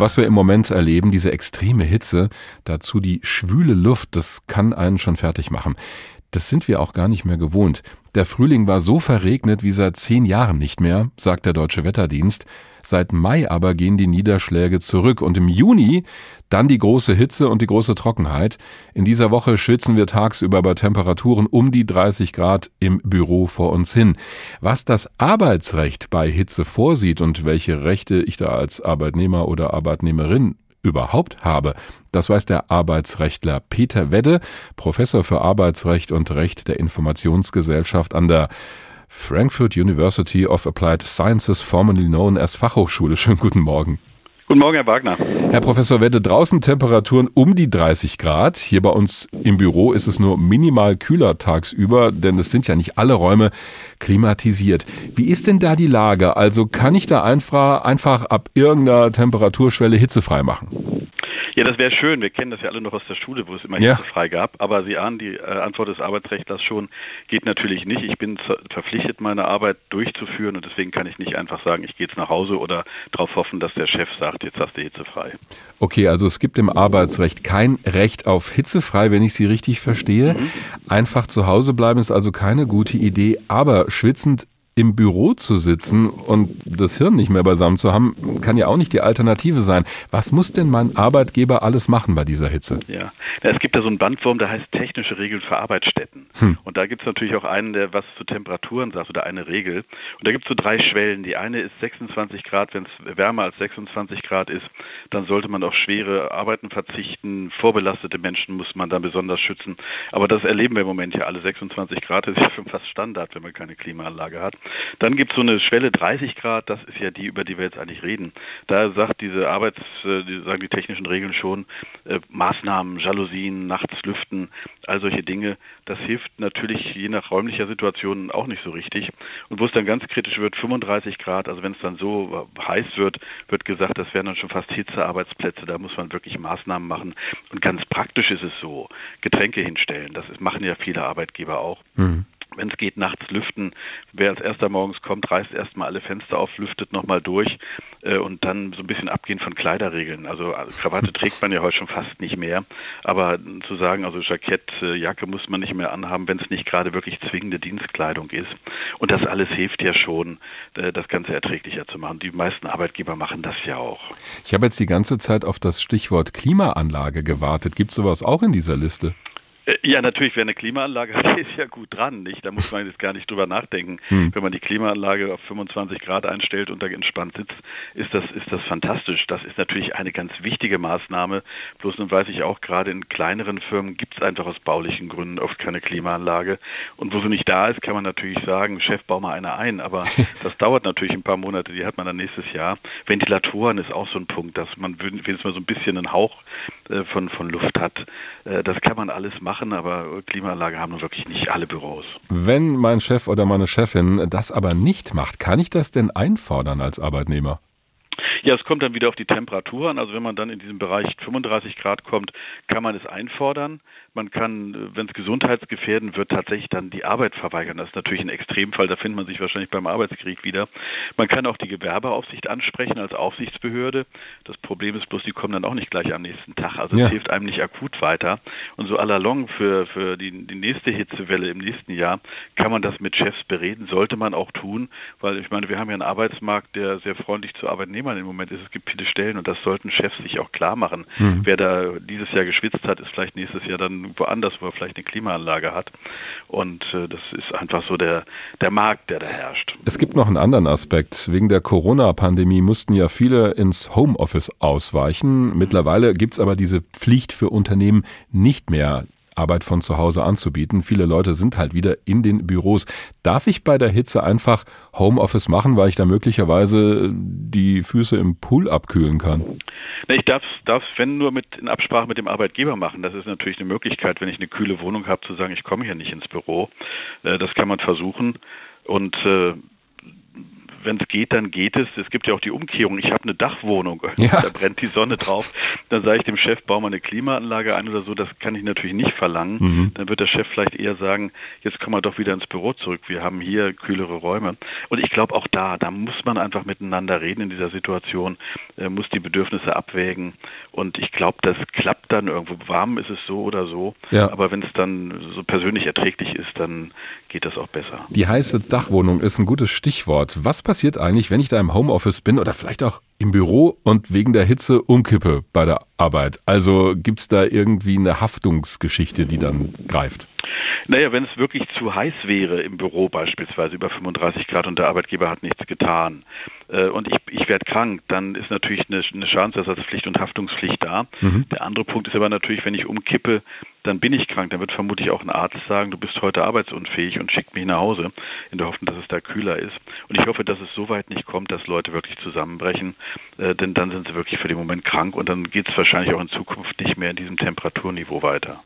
was wir im Moment erleben, diese extreme Hitze, dazu die schwüle Luft, das kann einen schon fertig machen. Das sind wir auch gar nicht mehr gewohnt. Der Frühling war so verregnet wie seit zehn Jahren nicht mehr, sagt der Deutsche Wetterdienst. Seit Mai aber gehen die Niederschläge zurück und im Juni dann die große Hitze und die große Trockenheit. In dieser Woche schwitzen wir tagsüber bei Temperaturen um die 30 Grad im Büro vor uns hin. Was das Arbeitsrecht bei Hitze vorsieht und welche Rechte ich da als Arbeitnehmer oder Arbeitnehmerin überhaupt habe. Das weiß der Arbeitsrechtler Peter Wedde, Professor für Arbeitsrecht und Recht der Informationsgesellschaft an der Frankfurt University of Applied Sciences, formerly known as Fachhochschule. Schönen guten Morgen. Guten Morgen, Herr Wagner. Herr Professor Wedde, draußen Temperaturen um die 30 Grad. Hier bei uns im Büro ist es nur minimal kühler tagsüber, denn es sind ja nicht alle Räume klimatisiert. Wie ist denn da die Lage? Also kann ich da einfach, einfach ab irgendeiner Temperaturschwelle hitzefrei machen? Ja, das wäre schön. Wir kennen das ja alle noch aus der Schule, wo es immer ja. frei gab. Aber Sie ahnen, die äh, Antwort des Arbeitsrechtlers schon, geht natürlich nicht. Ich bin verpflichtet, meine Arbeit durchzuführen und deswegen kann ich nicht einfach sagen, ich gehe jetzt nach Hause oder darauf hoffen, dass der Chef sagt, jetzt hast du Hitze frei. Okay, also es gibt im Arbeitsrecht kein Recht auf hitzefrei, wenn ich Sie richtig verstehe. Mhm. Einfach zu Hause bleiben ist also keine gute Idee, aber schwitzend im Büro zu sitzen und das Hirn nicht mehr beisammen zu haben, kann ja auch nicht die Alternative sein. Was muss denn mein Arbeitgeber alles machen bei dieser Hitze? Ja, es gibt da so einen Bandwurm, der heißt technische Regeln für Arbeitsstätten. Hm. Und da gibt es natürlich auch einen, der was zu Temperaturen sagt oder eine Regel. Und da gibt es so drei Schwellen. Die eine ist 26 Grad. Wenn es wärmer als 26 Grad ist, dann sollte man auf schwere Arbeiten verzichten. Vorbelastete Menschen muss man dann besonders schützen. Aber das erleben wir im Moment ja alle. 26 Grad ist ja schon fast Standard, wenn man keine Klimaanlage hat. Dann gibt es so eine Schwelle 30 Grad, das ist ja die, über die wir jetzt eigentlich reden. Da sagt diese Arbeits, äh, die sagen die technischen Regeln schon, äh, Maßnahmen, Jalousien, nachts lüften, all solche Dinge, das hilft natürlich je nach räumlicher Situation auch nicht so richtig. Und wo es dann ganz kritisch wird, 35 Grad, also wenn es dann so heiß wird, wird gesagt, das wären dann schon fast Hitzearbeitsplätze, da muss man wirklich Maßnahmen machen. Und ganz praktisch ist es so, Getränke hinstellen, das machen ja viele Arbeitgeber auch. Mhm wenn es geht, nachts lüften. Wer als erster morgens kommt, reißt erstmal alle Fenster auf, lüftet nochmal durch äh, und dann so ein bisschen abgehen von Kleiderregeln. Also äh, Krawatte trägt man ja heute schon fast nicht mehr, aber zu sagen, also Jackett, äh, Jacke muss man nicht mehr anhaben, wenn es nicht gerade wirklich zwingende Dienstkleidung ist. Und das alles hilft ja schon, äh, das Ganze erträglicher zu machen. Die meisten Arbeitgeber machen das ja auch. Ich habe jetzt die ganze Zeit auf das Stichwort Klimaanlage gewartet. Gibt es sowas auch in dieser Liste? Ja, natürlich, wer eine Klimaanlage hat, ist ja gut dran, nicht? Da muss man jetzt gar nicht drüber nachdenken. Hm. Wenn man die Klimaanlage auf 25 Grad einstellt und da entspannt sitzt, ist das, ist das fantastisch. Das ist natürlich eine ganz wichtige Maßnahme. Bloß nun weiß ich auch, gerade in kleineren Firmen gibt es einfach aus baulichen Gründen oft keine Klimaanlage. Und wo sie nicht da ist, kann man natürlich sagen, Chef, bau mal eine ein. Aber das dauert natürlich ein paar Monate, die hat man dann nächstes Jahr. Ventilatoren ist auch so ein Punkt, dass man wenigstens mal so ein bisschen einen Hauch äh, von, von Luft hat. Äh, das kann man alles machen, aber Klimaanlage haben nun wirklich nicht alle Büros. Wenn mein Chef oder meine Chefin das aber nicht macht, kann ich das denn einfordern als Arbeitnehmer? Ja, es kommt dann wieder auf die Temperatur an. Also wenn man dann in diesem Bereich 35 Grad kommt, kann man es einfordern. Man kann, wenn es gesundheitsgefährden wird, tatsächlich dann die Arbeit verweigern. Das ist natürlich ein Extremfall, da findet man sich wahrscheinlich beim Arbeitskrieg wieder. Man kann auch die Gewerbeaufsicht ansprechen als Aufsichtsbehörde. Das Problem ist bloß, die kommen dann auch nicht gleich am nächsten Tag. Also es ja. hilft einem nicht akut weiter. Und so à la longue für, für die, die nächste Hitzewelle im nächsten Jahr kann man das mit Chefs bereden, sollte man auch tun, weil ich meine, wir haben ja einen Arbeitsmarkt, der sehr freundlich zu Arbeitnehmern im Moment ist. Es gibt viele Stellen und das sollten Chefs sich auch klar machen. Mhm. Wer da dieses Jahr geschwitzt hat, ist vielleicht nächstes Jahr dann woanders, wo er vielleicht eine Klimaanlage hat. Und äh, das ist einfach so der, der Markt, der da herrscht. Es gibt noch einen anderen Aspekt. Wegen der Corona-Pandemie mussten ja viele ins Homeoffice ausweichen. Mittlerweile gibt es aber diese Pflicht für Unternehmen nicht mehr. Arbeit von zu Hause anzubieten. Viele Leute sind halt wieder in den Büros. Darf ich bei der Hitze einfach Homeoffice machen, weil ich da möglicherweise die Füße im Pool abkühlen kann? Ich darf es, wenn nur mit in Absprache mit dem Arbeitgeber machen. Das ist natürlich eine Möglichkeit, wenn ich eine kühle Wohnung habe, zu sagen, ich komme hier nicht ins Büro. Äh, das kann man versuchen. Und äh, wenn es geht, dann geht es. Es gibt ja auch die Umkehrung. Ich habe eine Dachwohnung, ja. da brennt die Sonne drauf. Dann sage ich dem Chef, bau mal eine Klimaanlage ein oder so. Das kann ich natürlich nicht verlangen. Mhm. Dann wird der Chef vielleicht eher sagen, jetzt kommen wir doch wieder ins Büro zurück. Wir haben hier kühlere Räume. Und ich glaube auch da, da muss man einfach miteinander reden in dieser Situation, äh, muss die Bedürfnisse abwägen. Und ich glaube, das klappt dann irgendwo. Warm ist es so oder so. Ja. Aber wenn es dann so persönlich erträglich ist, dann geht das auch besser. Die heiße Dachwohnung ist ein gutes Stichwort. Was passiert eigentlich, wenn ich da im Homeoffice bin oder vielleicht auch im Büro und wegen der Hitze umkippe bei der Arbeit? Also gibt es da irgendwie eine Haftungsgeschichte, die dann greift? Naja, wenn es wirklich zu heiß wäre im Büro beispielsweise über 35 Grad und der Arbeitgeber hat nichts getan äh, und ich, ich werde krank, dann ist natürlich eine, eine Schadensersatzpflicht und Haftungspflicht da. Mhm. Der andere Punkt ist aber natürlich, wenn ich umkippe, dann bin ich krank. Dann wird vermutlich auch ein Arzt sagen, du bist heute arbeitsunfähig und schickt mich nach Hause, in der Hoffnung, dass es da kühler ist. Und ich hoffe, dass es so weit nicht kommt, dass Leute wirklich zusammenbrechen, äh, denn dann sind sie wirklich für den Moment krank und dann geht es wahrscheinlich auch in Zukunft nicht mehr in diesem Temperaturniveau weiter.